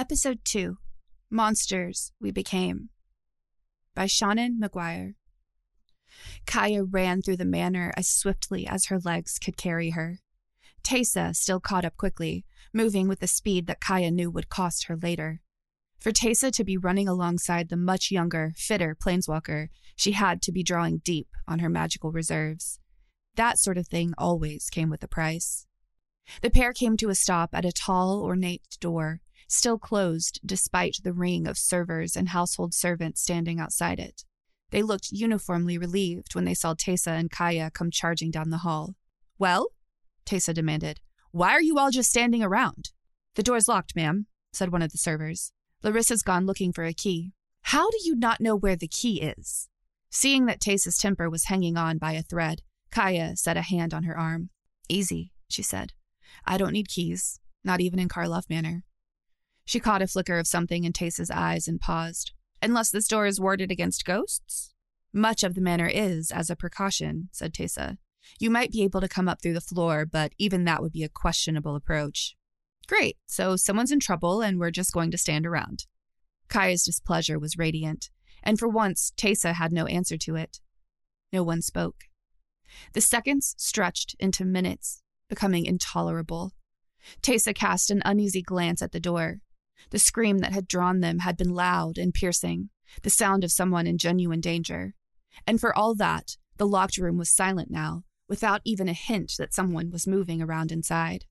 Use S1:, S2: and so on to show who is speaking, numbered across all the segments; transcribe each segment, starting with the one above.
S1: Episode 2 Monsters We Became by Seanan McGuire. Kaya ran through the manor as swiftly as her legs could carry her. Teysa still caught up quickly, moving with the speed that Kaya knew would cost her later. For Teysa to be running alongside the much younger, fitter planeswalker, she had to be drawing deep on her magical reserves. That sort of thing always came with a price. The pair came to a stop at a tall, ornate door, still closed despite the ring of servers and household servants standing outside it. They looked uniformly relieved when they saw Teysa and Kaya come charging down the hall. Well? Teysa demanded. Why are you all just standing around? The door's locked, ma'am, said one of the servers. Larissa's gone looking for a key. How do you not know where the key is? Seeing that Teysa's temper was hanging on by a thread, Kaya set a hand on her arm. Easy, she said. I don't need keys, not even in Karlov Manor. She caught a flicker of something in Teysa's eyes and paused. Unless this door is warded against ghosts? Much of the manor is, as a precaution, said Teysa. You might be able to come up through the floor, but even that would be a questionable approach. Great, so someone's in trouble and we're just going to stand around. Kaya's displeasure was radiant, and for once, Teysa had no answer to it. No one spoke. The seconds stretched into minutes, becoming intolerable. Teysa cast an uneasy glance at the door. The scream that had drawn them had been loud and piercing, the sound of someone in genuine danger. And for all that, the locked room was silent now, without even a hint that someone was moving around inside.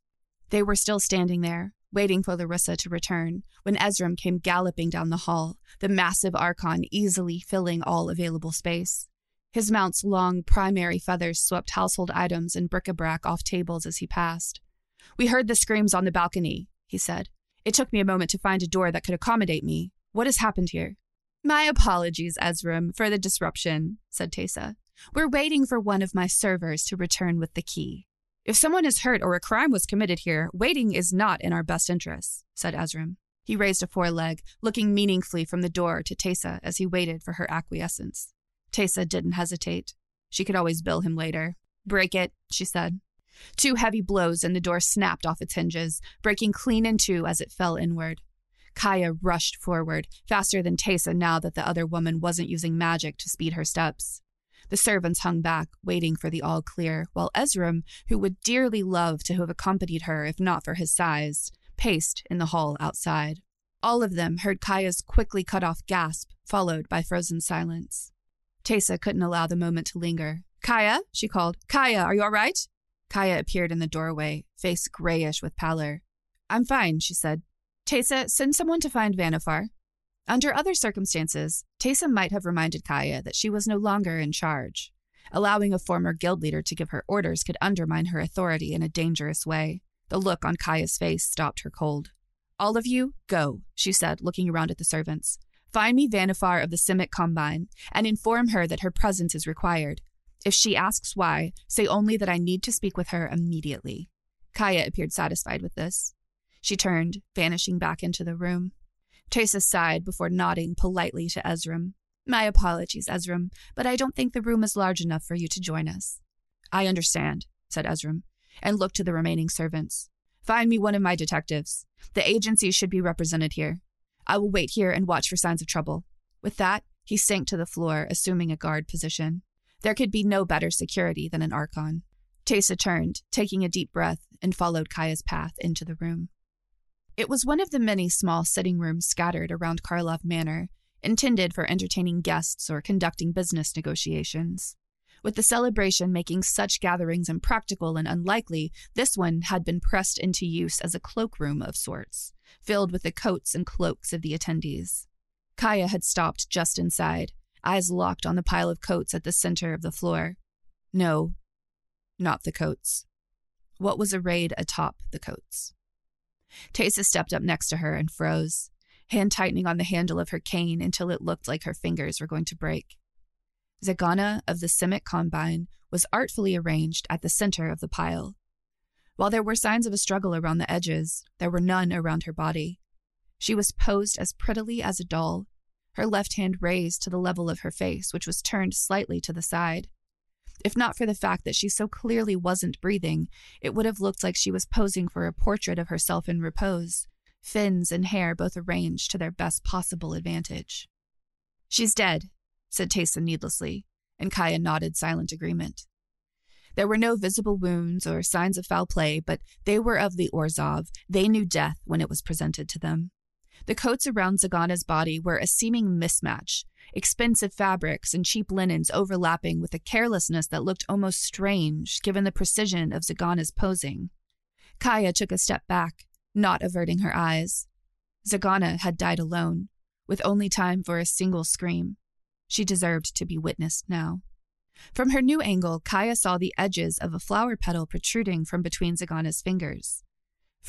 S1: They were still standing there, waiting for Larissa to return, when Ezrim came galloping down the hall, the massive Archon easily filling all available space. His mount's long primary feathers swept household items and bric-a-brac off tables as he passed. We heard the screams on the balcony, he said. It took me a moment to find a door that could accommodate me. What has happened here? My apologies, Ezrim, for the disruption, said Teysa. We're waiting for one of my servers to return with the key. If someone is hurt or a crime was committed here, waiting is not in our best interests, said Ezrim. He raised a foreleg, looking meaningfully from the door to Teysa as he waited for her acquiescence. Teysa didn't hesitate. She could always bill him later. Break it, she said. Two heavy blows and the door snapped off its hinges, breaking clean in two as it fell inward. Kaya rushed forward, faster than Teysa now that the other woman wasn't using magic to speed her steps. The servants hung back, waiting for the all clear, while Ezrim, who would dearly love to have accompanied her if not for his size, paced in the hall outside. All of them heard Kaya's quickly cut off gasp, followed by frozen silence. Teysa couldn't allow the moment to linger. Kaya, she called. Kaya, are you all right? Kaya appeared in the doorway, face grayish with pallor. I'm fine, she said. Teysa, send someone to find Vannifar. Under other circumstances, Teysa might have reminded Kaya that she was no longer in charge. Allowing a former guild leader to give her orders could undermine her authority in a dangerous way. The look on Kaya's face stopped her cold. All of you, go, she said, looking around at the servants. Find me Vannifar of the Simic Combine and inform her that her presence is required. If she asks why, say only that I need to speak with her immediately. Kaya appeared satisfied with this. She turned, vanishing back into the room. Teysa sighed before nodding politely to Ezrim. My apologies, Ezrim, but I don't think the room is large enough for you to join us. I understand, said Ezrim, and looked to the remaining servants. Find me one of my detectives. The agency should be represented here. I will wait here and watch for signs of trouble. With that, he sank to the floor, assuming a guard position. There could be no better security than an Archon. Teysa turned, taking a deep breath, and followed Kaya's path into the room. It was one of the many small sitting rooms scattered around Karlov Manor, intended for entertaining guests or conducting business negotiations. With the celebration making such gatherings impractical and unlikely, this one had been pressed into use as a cloakroom of sorts, filled with the coats and cloaks of the attendees. Kaya had stopped just inside, eyes locked on the pile of coats at the center of the floor. No, not the coats. What was arrayed atop the coats? Teysa stepped up next to her and froze, hand tightening on the handle of her cane until it looked like her fingers were going to break. Zegana of the Simic Combine was artfully arranged at the center of the pile. While there were signs of a struggle around the edges, there were none around her body. She was posed as prettily as a doll, her left hand raised to the level of her face, which was turned slightly to the side. If not for the fact that she so clearly wasn't breathing, it would have looked like she was posing for a portrait of herself in repose, fins and hair both arranged to their best possible advantage. She's dead, said Teysa needlessly, and Kaya nodded silent agreement. There were no visible wounds or signs of foul play, but they were of the Orzhov. They knew death when it was presented to them. The coats around Zegana's body were a seeming mismatch, expensive fabrics and cheap linens overlapping with a carelessness that looked almost strange given the precision of Zegana's posing. Kaya took a step back, not averting her eyes. Zegana had died alone, with only time for a single scream. She deserved to be witnessed now. From her new angle, Kaya saw the edges of a flower petal protruding from between Zegana's fingers.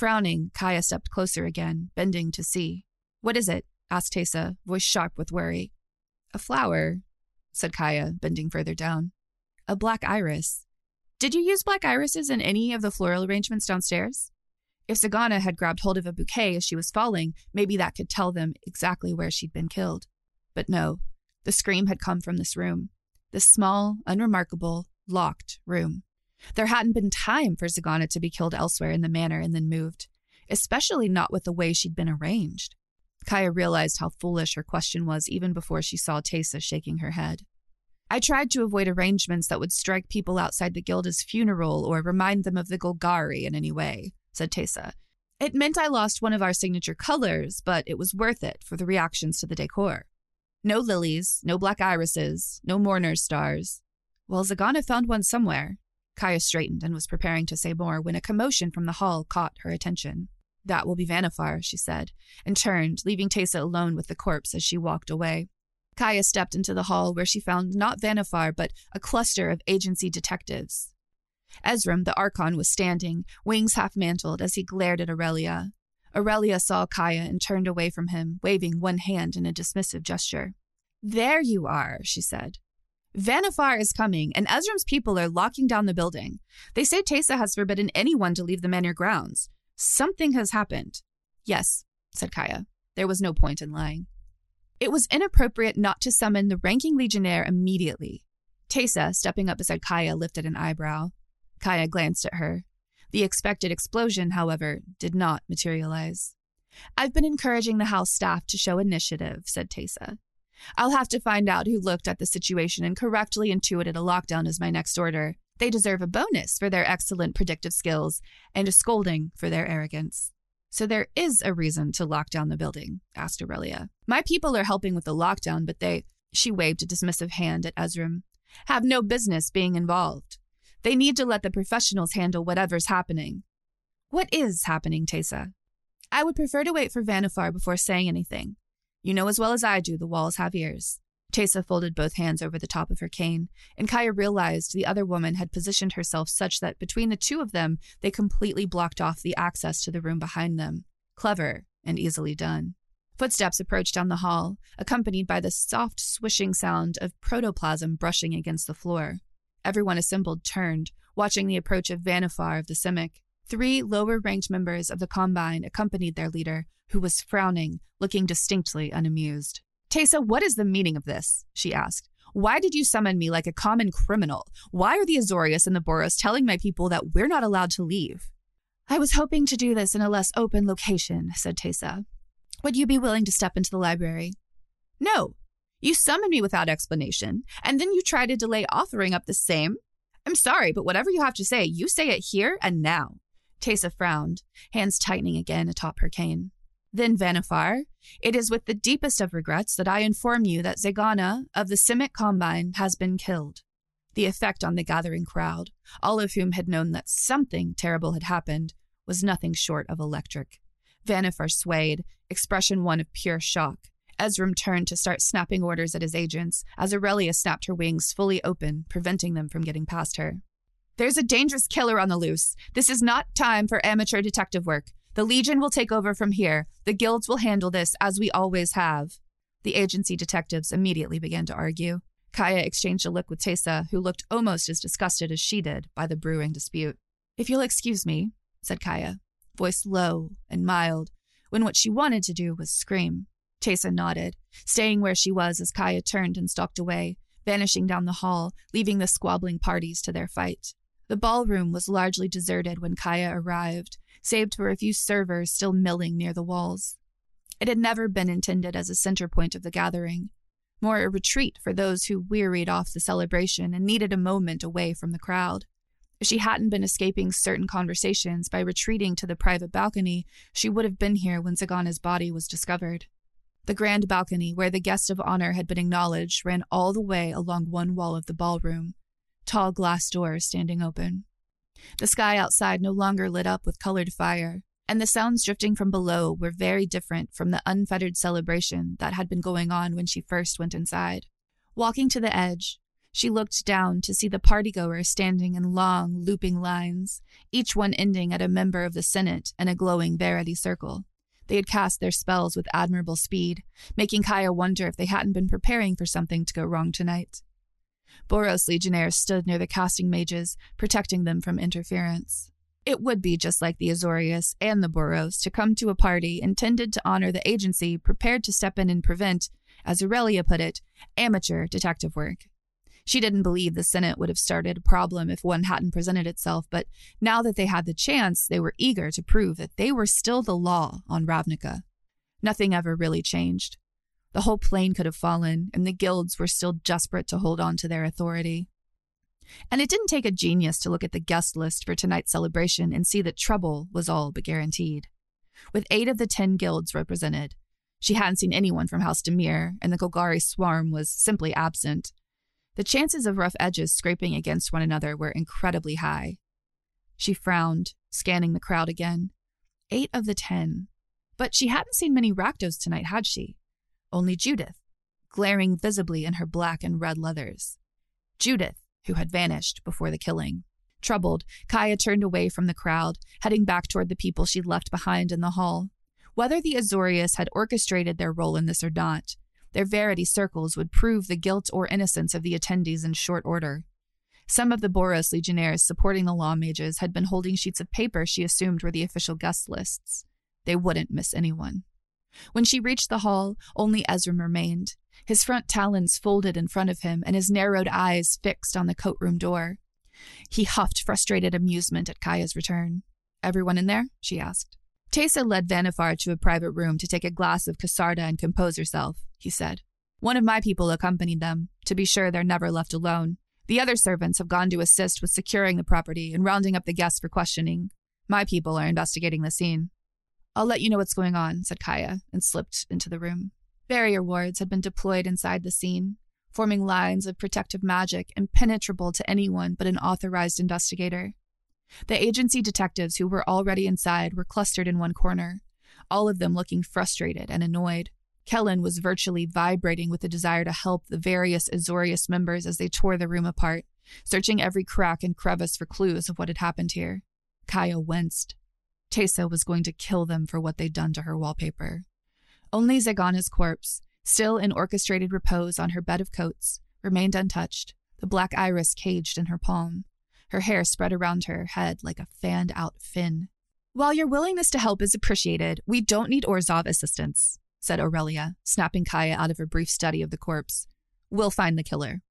S1: Frowning, Kaya stepped closer again, bending to see. What is it? asked Teysa, voice sharp with worry. A flower, said Kaya, bending further down. A black iris. Did you use black irises in any of the floral arrangements downstairs? If Zegana had grabbed hold of a bouquet as she was falling, maybe that could tell them exactly where she'd been killed. But no, the scream had come from this room. This small, unremarkable, locked room. There hadn't been time for Zegana to be killed elsewhere in the manor and then moved, especially not with the way she'd been arranged. Kaya realized how foolish her question was even before she saw Teysa shaking her head. I tried to avoid arrangements that would strike people outside the guild as funeral or remind them of the Golgari in any way, said Teysa. It meant I lost one of our signature colors, but it was worth it for the reactions to the decor. No lilies, no black irises, no mourner's stars. Well, Zegana found one somewhere. Kaya straightened and was preparing to say more when a commotion from the hall caught her attention. That will be Vannifar, she said, and turned, leaving Teysa alone with the corpse as she walked away. Kaya stepped into the hall where she found not Vannifar, but a cluster of agency detectives. Ezrim, the Archon, was standing, wings half mantled, as he glared at Aurelia. Aurelia saw Kaya and turned away from him, waving one hand in a dismissive gesture. There you are, she said. Vannifar is coming, and Ezrim's people are locking down the building. They say Teysa has forbidden anyone to leave the manor grounds. Something has happened. Yes, said Kaya. There was no point in lying. It was inappropriate not to summon the ranking legionnaire immediately. Teysa, stepping up beside Kaya, lifted an eyebrow. Kaya glanced at her. The expected explosion, however, did not materialize. I've been encouraging the house staff to show initiative, said Teysa. I'll have to find out who looked at the situation and correctly intuited a lockdown as my next order. They deserve a bonus for their excellent predictive skills and a scolding for their arrogance. So there is a reason to lock down the building, asked Aurelia. My people are helping with the lockdown, but they, she waved a dismissive hand at Ezrim, have no business being involved. They need to let the professionals handle whatever's happening. What is happening, Teysa? I would prefer to wait for Vannifar before saying anything. You know as well as I do the walls have ears. Teysa folded both hands over the top of her cane, and Kaya realized the other woman had positioned herself such that between the two of them, they completely blocked off the access to the room behind them. Clever and easily done. Footsteps approached down the hall, accompanied by the soft swishing sound of protoplasm brushing against the floor. Everyone assembled turned, watching the approach of Vannifar of the Simic. Three lower ranked members of the Combine accompanied their leader, who was frowning, looking distinctly unamused. Teysa, what is the meaning of this? she asked. Why did you summon me like a common criminal? Why are the Azorius and the Boros telling my people that we're not allowed to leave? I was hoping to do this in a less open location, said Teysa. Would you be willing to step into the library? No. You summoned me without explanation, and then you try to delay offering up the same. I'm sorry, but whatever you have to say, you say it here and now. Teysa frowned, hands tightening again atop her cane. Then Vannifar, it is with the deepest of regrets that I inform you that Zegana of the Simic Combine has been killed. The effect on the gathering crowd, all of whom had known that something terrible had happened, was nothing short of electric. Vannifar swayed, expression one of pure shock. Ezrim turned to start snapping orders at his agents as Aurelia snapped her wings fully open, preventing them from getting past her. There's a dangerous killer on the loose. This is not time for amateur detective work. The Legion will take over from here. The guilds will handle this as we always have. The agency detectives immediately began to argue. Kaya exchanged a look with Teysa, who looked almost as disgusted as she did by the brewing dispute. If you'll excuse me, said Kaya, voice low and mild, when what she wanted to do was scream. Teysa nodded, staying where she was as Kaya turned and stalked away, vanishing down the hall, leaving the squabbling parties to their fight. The ballroom was largely deserted when Kaya arrived, save for a few servers still milling near the walls. It had never been intended as a center point of the gathering, more a retreat for those who wearied off the celebration and needed a moment away from the crowd. If she hadn't been escaping certain conversations by retreating to the private balcony, she would have been here when Zegana's body was discovered. The grand balcony, where the guest of honor had been acknowledged, ran all the way along one wall of the ballroom, tall glass doors standing open. The sky outside no longer lit up with colored fire, and the sounds drifting from below were very different from the unfettered celebration that had been going on when she first went inside. Walking to the edge, she looked down to see the partygoers standing in long, looping lines, each one ending at a member of the Senate and a glowing Verity circle. They had cast their spells with admirable speed, making Kaya wonder if they hadn't been preparing for something to go wrong tonight. Boros legionnaires stood near the casting mages, protecting them from interference. It would be just like the Azorius and the Boros to come to a party intended to honor the agency prepared to step in and prevent, as Aurelia put it, amateur detective work. She didn't believe the Senate would have started a problem if one hadn't presented itself, but now that they had the chance, they were eager to prove that they were still the law on Ravnica. Nothing ever really changed. The whole plane could have fallen, and the guilds were still desperate to hold on to their authority. And it didn't take a genius to look at the guest list for tonight's celebration and see that trouble was all but guaranteed. With eight of the ten guilds represented, she hadn't seen anyone from House Dimir, and the Golgari swarm was simply absent. The chances of rough edges scraping against one another were incredibly high. She frowned, scanning the crowd again. Eight of the ten. But she hadn't seen many Rakdos tonight, had she? Only Judith, glaring visibly in her black and red leathers. Judith, who had vanished before the killing. Troubled, Kaya turned away from the crowd, heading back toward the people she'd left behind in the hall. Whether the Azorius had orchestrated their role in this or not, their verity circles would prove the guilt or innocence of the attendees in short order. Some of the Boros legionnaires supporting the law mages had been holding sheets of paper she assumed were the official guest lists. They wouldn't miss anyone. When she reached the hall, only Ezrim remained, his front talons folded in front of him and his narrowed eyes fixed on the coat room door. He huffed frustrated amusement at Kaya's return. Everyone in there? she asked. Teysa led Vannifar to a private room to take a glass of Casarda and compose herself, he said. One of my people accompanied them, to be sure they're never left alone. The other servants have gone to assist with securing the property and rounding up the guests for questioning. My people are investigating the scene. I'll let you know what's going on, said Kaya, and slipped into the room. Barrier wards had been deployed inside the scene, forming lines of protective magic impenetrable to anyone but an authorized investigator. The agency detectives who were already inside were clustered in one corner, all of them looking frustrated and annoyed. Kellen was virtually vibrating with the desire to help the various Azorius members as they tore the room apart, searching every crack and crevice for clues of what had happened here. Kaya winced. Teysa was going to kill them for what they'd done to her wallpaper. Only Zegana's corpse, still in orchestrated repose on her bed of coats, remained untouched, the black iris caged in her palm her hair spread around her head like a fanned out fin. While your willingness to help is appreciated, we don't need Orzhov assistance, said Aurelia, snapping Kaya out of her brief study of the corpse. We'll find the killer.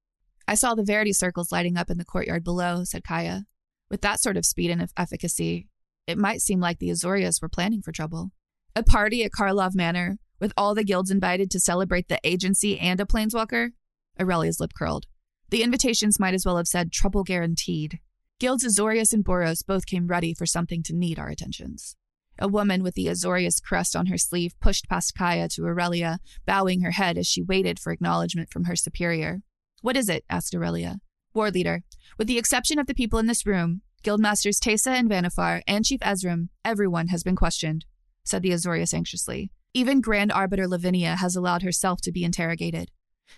S1: I saw the Verity circles lighting up in the courtyard below, said Kaya. With that sort of speed and efficacy, it might seem like the Azorius were planning for trouble. A party at Karlov Manor, with all the guilds invited to celebrate the agency and a planeswalker? Aurelia's lip curled. The invitations might as well have said trouble guaranteed. Guilds Azorius and Boros both came ready for something to need our attentions. A woman with the Azorius crest on her sleeve pushed past Kaya to Aurelia, bowing her head as she waited for acknowledgement from her superior. What is it? asked Aurelia. War leader. With the exception of the people in this room, Guildmasters Teysa and Vannifar, and Chief Ezrim, everyone has been questioned, said the Azorius anxiously. Even Grand Arbiter Lavinia has allowed herself to be interrogated.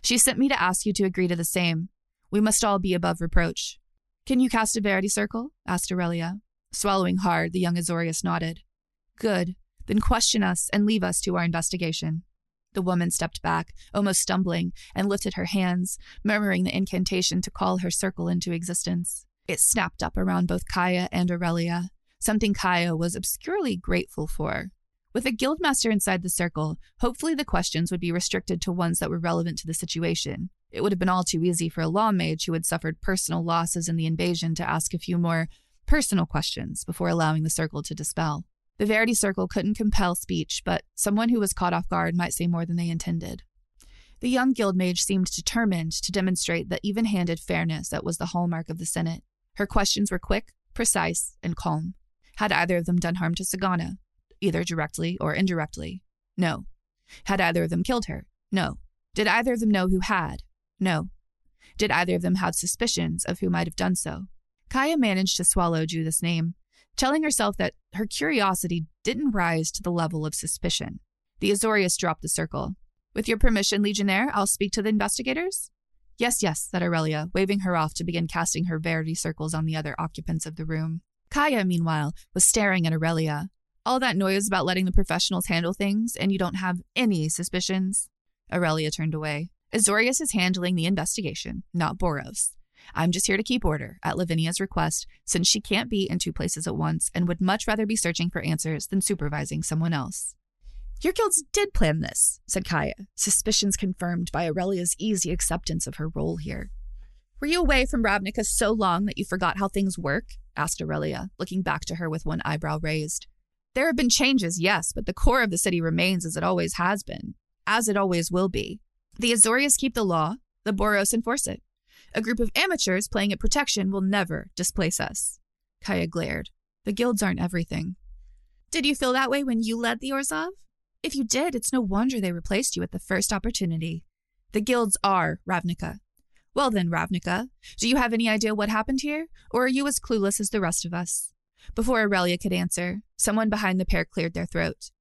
S1: She sent me to ask you to agree to the same. We must all be above reproach. Can you cast a Verity circle? asked Aurelia. Swallowing hard, the young Azorius nodded. Good. Then question us and leave us to our investigation. The woman stepped back, almost stumbling, and lifted her hands, murmuring the incantation to call her circle into existence. It snapped up around both Kaya and Aurelia, something Kaya was obscurely grateful for. With a guildmaster inside the circle, hopefully the questions would be restricted to ones that were relevant to the situation. It would have been all too easy for a law mage who had suffered personal losses in the invasion to ask a few more personal questions before allowing the circle to dispel. The Verity Circle couldn't compel speech, but someone who was caught off guard might say more than they intended. The young guild mage seemed determined to demonstrate the even handed fairness that was the hallmark of the Senate. Her questions were quick, precise, and calm. Had either of them done harm to Zegana, either directly or indirectly? No. Had either of them killed her? No. Did either of them know who had? No. Did either of them have suspicions of who might have done so? Kaya managed to swallow Judith's name, telling herself that her curiosity didn't rise to the level of suspicion. The Azorius dropped the circle. With your permission, Legionnaire, I'll speak to the investigators? Yes, yes, said Aurelia, waving her off to begin casting her verity circles on the other occupants of the room. Kaya, meanwhile, was staring at Aurelia. All that noise about letting the professionals handle things, and you don't have any suspicions? Aurelia turned away. Azorius is handling the investigation, not Boros. I'm just here to keep order, at Lavinia's request, since she can't be in two places at once and would much rather be searching for answers than supervising someone else. Your guilds did plan this, said Kaya, suspicions confirmed by Aurelia's easy acceptance of her role here. Were you away from Ravnica so long that you forgot how things work? asked Aurelia, looking back to her with one eyebrow raised. There have been changes, yes, but the core of the city remains as it always has been, as it always will be. The Azorius keep the law, the Boros enforce it. A group of amateurs playing at protection will never displace us. Kaya glared. The guilds aren't everything. Did you feel that way when you led the Orzhov? If you did, it's no wonder they replaced you at the first opportunity. The guilds are Ravnica. Well then, Ravnica, do you have any idea what happened here, or are you as clueless as the rest of us? Before Aurelia could answer, someone behind the pair cleared their throat.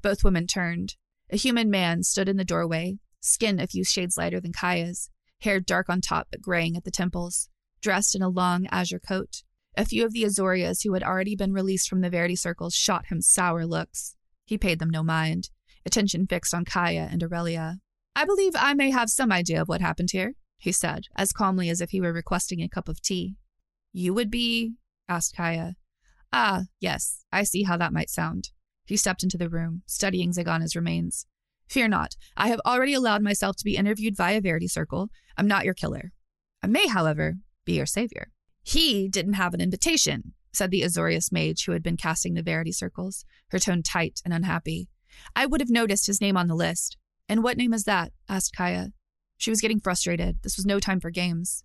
S1: Both women turned. A human man stood in the doorway, skin a few shades lighter than Kaya's, hair dark on top but graying at the temples, dressed in a long azure coat. A few of the Azorius who had already been released from the Verity circles shot him sour looks. He paid them no mind, attention fixed on Kaya and Aurelia. I believe I may have some idea of what happened here, he said, as calmly as if he were requesting a cup of tea. You would be? asked Kaya. Ah, yes, I see how that might sound. He stepped into the room, studying Zegana's remains. Fear not, I have already allowed myself to be interviewed via Verity Circle. I'm not your killer. I may, however, be your savior. He didn't have an invitation, said the Azorius mage who had been casting the Verity circles, her tone tight and unhappy. I would have noticed his name on the list. And what name is that? asked Kaya. She was getting frustrated. This was no time for games.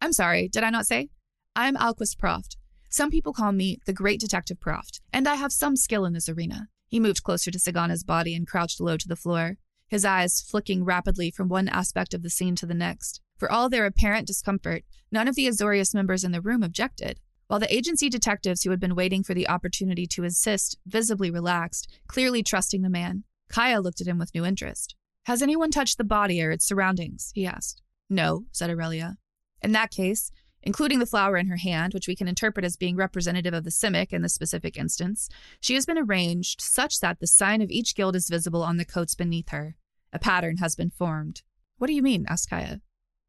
S1: I'm sorry, did I not say? I'm Alquist Proft. Some people call me the Great Detective Proft, and I have some skill in this arena. He moved closer to Zegana's body and crouched low to the floor, his eyes flicking rapidly from one aspect of the scene to the next. For all their apparent discomfort, none of the Azorius members in the room objected. While the agency detectives who had been waiting for the opportunity to assist visibly relaxed, clearly trusting the man, Kaya looked at him with new interest. Has anyone touched the body or its surroundings? he asked. No, said Aurelia. In that case, including the flower in her hand, which we can interpret as being representative of the Simic in this specific instance, she has been arranged such that the sign of each guild is visible on the coats beneath her. A pattern has been formed. What do you mean? asked Kaya.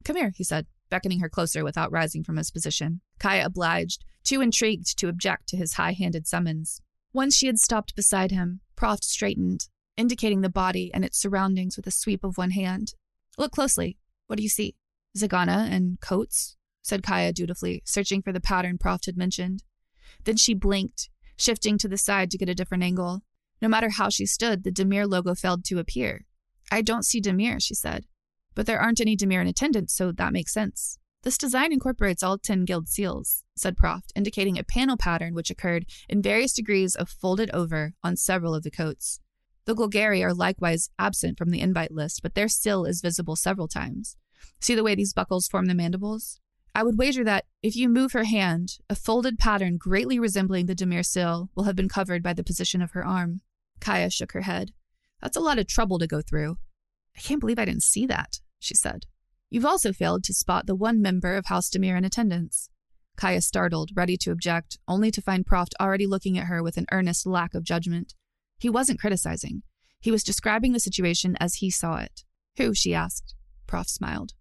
S1: Come here, he said, beckoning her closer without rising from his position. Kaya obliged, too intrigued to object to his high handed summons. Once she had stopped beside him, Proft straightened, indicating the body and its surroundings with a sweep of one hand. Look closely. What do you see? Zegana and coats, said Kaya dutifully, searching for the pattern Proft had mentioned. Then she blinked, shifting to the side to get a different angle. No matter how she stood, the Dimir logo failed to appear. I don't see Dimir, she said. But there aren't any Dimir in attendance, so that makes sense. This design incorporates all 10 guild seals, said Proft, indicating a panel pattern which occurred in various degrees of folded over on several of the coats. The Golgari are likewise absent from the invite list, but their seal is visible several times. See the way these buckles form the mandibles? I would wager that if you move her hand, a folded pattern greatly resembling the Dimir seal will have been covered by the position of her arm. Kaya shook her head. That's a lot of trouble to go through. I can't believe I didn't see that, she said. You've also failed to spot the one member of House Dimir in attendance. Kaya startled, ready to object, only to find Proft already looking at her with an earnest lack of judgment. He wasn't criticizing. He was describing the situation as he saw it. Who? she asked. Proft smiled.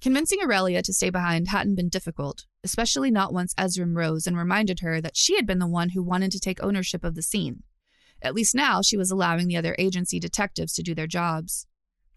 S1: Convincing Aurelia to stay behind hadn't been difficult, especially not once Ezrim rose and reminded her that she had been the one who wanted to take ownership of the scene. At least now she was allowing the other agency detectives to do their jobs.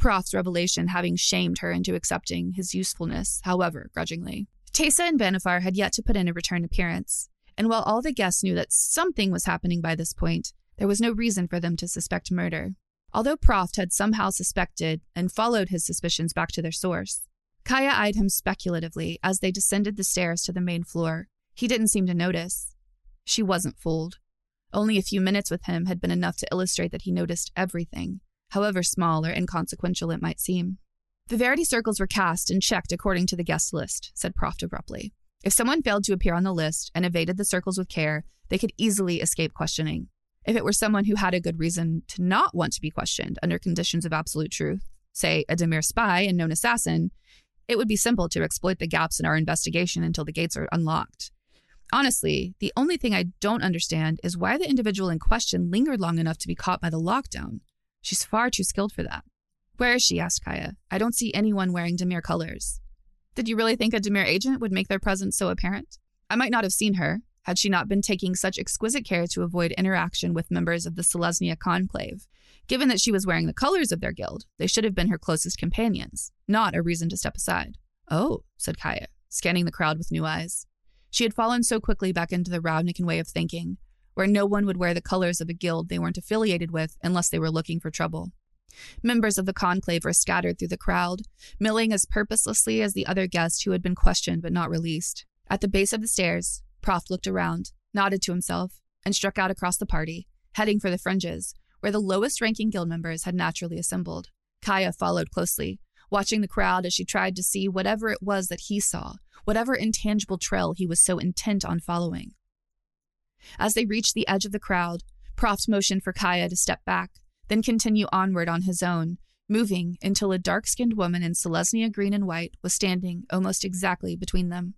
S1: Proft's revelation having shamed her into accepting his usefulness, however, grudgingly. Teysa and Vannifar had yet to put in a return appearance, and while all the guests knew that something was happening by this point, there was no reason for them to suspect murder. Although Proft had somehow suspected and followed his suspicions back to their source, Kaya eyed him speculatively as they descended the stairs to the main floor. He didn't seem to notice. She wasn't fooled. Only a few minutes with him had been enough to illustrate that he noticed everything, however small or inconsequential it might seem. The Verity circles were cast and checked according to the guest list, said Proft abruptly. If someone failed to appear on the list and evaded the circles with care, they could easily escape questioning. If it were someone who had a good reason to not want to be questioned under conditions of absolute truth, say a Dimir spy and known assassin, it would be simple to exploit the gaps in our investigation until the gates are unlocked. Honestly, the only thing I don't understand is why the individual in question lingered long enough to be caught by the lockdown. She's far too skilled for that. Where is she? asked Kaya. I don't see anyone wearing Dimir colors. Did you really think a Dimir agent would make their presence so apparent? I might not have seen her, had she not been taking such exquisite care to avoid interaction with members of the Selesnya conclave. Given that she was wearing the colors of their guild, they should have been her closest companions, not a reason to step aside. Oh, said Kaya, scanning the crowd with new eyes. She had fallen so quickly back into the Ravnican way of thinking, where no one would wear the colors of a guild they weren't affiliated with unless they were looking for trouble. Members of the conclave were scattered through the crowd, milling as purposelessly as the other guests who had been questioned but not released. At the base of the stairs, Proft looked around, nodded to himself, and struck out across the party, heading for the fringes, where the lowest ranking guild members had naturally assembled. Kaya followed closely, watching the crowd as she tried to see whatever it was that he saw, whatever intangible trail he was so intent on following. As they reached the edge of the crowd, Proft motioned for Kaya to step back, then continue onward on his own, moving until a dark skinned woman in Selesnya green and white was standing almost exactly between them.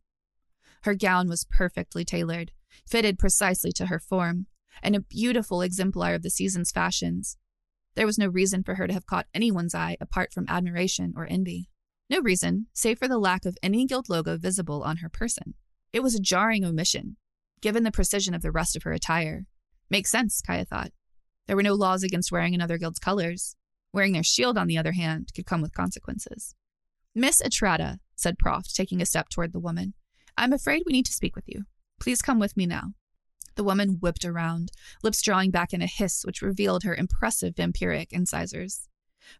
S1: Her gown was perfectly tailored, fitted precisely to her form, and a beautiful exemplar of the season's fashions. There was no reason for her to have caught anyone's eye apart from admiration or envy. No reason, save for the lack of any guild logo visible on her person. It was a jarring omission, given the precision of the rest of her attire. Makes sense, Kaya thought. There were no laws against wearing another guild's colors. Wearing their shield, on the other hand, could come with consequences. Miss Etrata, said Proft, taking a step toward the woman, I'm afraid we need to speak with you. Please come with me now. The woman whipped around, lips drawing back in a hiss which revealed her impressive vampiric incisors.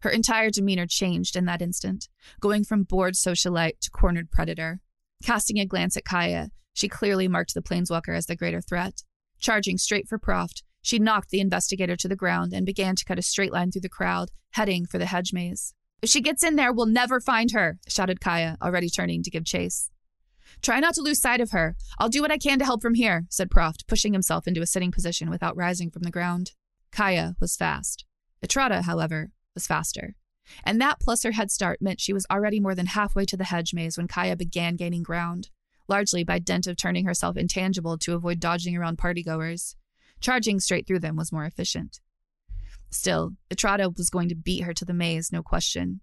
S1: Her entire demeanor changed in that instant, going from bored socialite to cornered predator. Casting a glance at Kaya, she clearly marked the planeswalker as the greater threat. Charging straight for Proft, she knocked the investigator to the ground and began to cut a straight line through the crowd, heading for the hedge maze. If she gets in there, we'll never find her, shouted Kaya, already turning to give chase. Try not to lose sight of her. I'll do what I can to help from here, said Proft, pushing himself into a sitting position without rising from the ground. Kaya was fast. Etrata, however, was faster. And that plus her head start meant she was already more than halfway to the hedge maze when Kaya began gaining ground, largely by dint of turning herself intangible to avoid dodging around partygoers. Charging straight through them was more efficient. Still, Etrata was going to beat her to the maze, no question.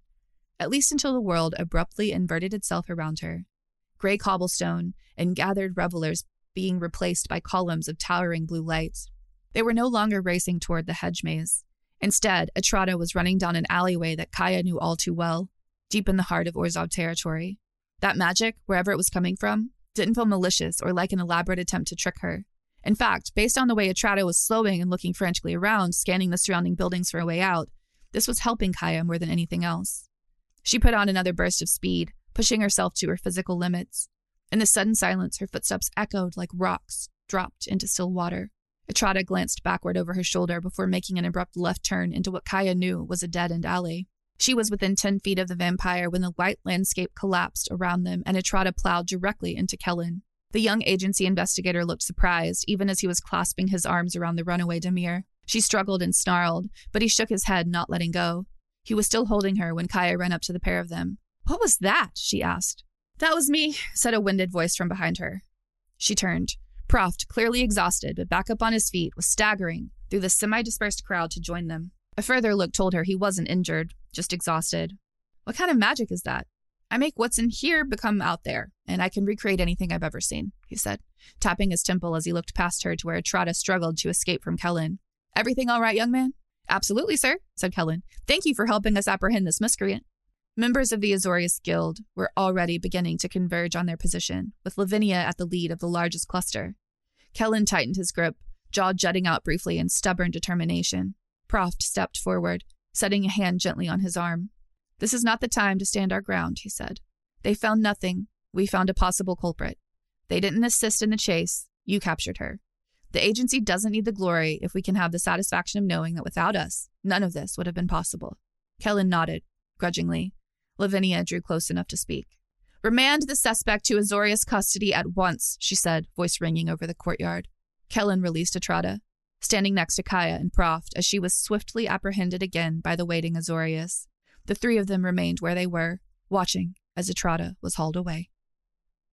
S1: At least until the world abruptly inverted itself around her. Gray cobblestone and gathered revelers being replaced by columns of towering blue lights. They were no longer racing toward the hedge maze. Instead, Etrata was running down an alleyway that Kaya knew all too well, deep in the heart of Orzhov territory. That magic, wherever it was coming from, didn't feel malicious or like an elaborate attempt to trick her. In fact, based on the way Etrata was slowing and looking frantically around, scanning the surrounding buildings for a way out, this was helping Kaya more than anything else. She put on another burst of speed, pushing herself to her physical limits. In the sudden silence, her footsteps echoed like rocks dropped into still water. Etrata glanced backward over her shoulder before making an abrupt left turn into what Kaya knew was a dead end alley. She was within 10 feet of the vampire when the white landscape collapsed around them and Etrata plowed directly into Kellen. The young agency investigator looked surprised, even as he was clasping his arms around the runaway Dimir. She struggled and snarled, but he shook his head, not letting go. He was still holding her when Kaya ran up to the pair of them. What was that? she asked. That was me, said a winded voice from behind her. She turned. Proft, clearly exhausted but back up on his feet, was staggering through the semi dispersed crowd to join them. A further look told her he wasn't injured, just exhausted. What kind of magic is that? I make what's in here become out there, and I can recreate anything I've ever seen, he said, tapping his temple as he looked past her to where Etrata struggled to escape from Kellen. Everything all right, young man? Absolutely, sir, said Kellen. Thank you for helping us apprehend this miscreant. Members of the Azorius Guild were already beginning to converge on their position, with Lavinia at the lead of the largest cluster. Kellen tightened his grip, jaw jutting out briefly in stubborn determination. Proft stepped forward, setting a hand gently on his arm. This is not the time to stand our ground, he said. They found nothing. We found a possible culprit. They didn't assist in the chase. You captured her. The agency doesn't need the glory if we can have the satisfaction of knowing that without us, none of this would have been possible. Kellen nodded, grudgingly. Lavinia drew close enough to speak. Remand the suspect to Azorius custody at once, she said, voice ringing over the courtyard. Kellen released Etrata, standing next to Kaya and Proft as she was swiftly apprehended again by the waiting Azorius. The three of them remained where they were, watching as Etrata was hauled away.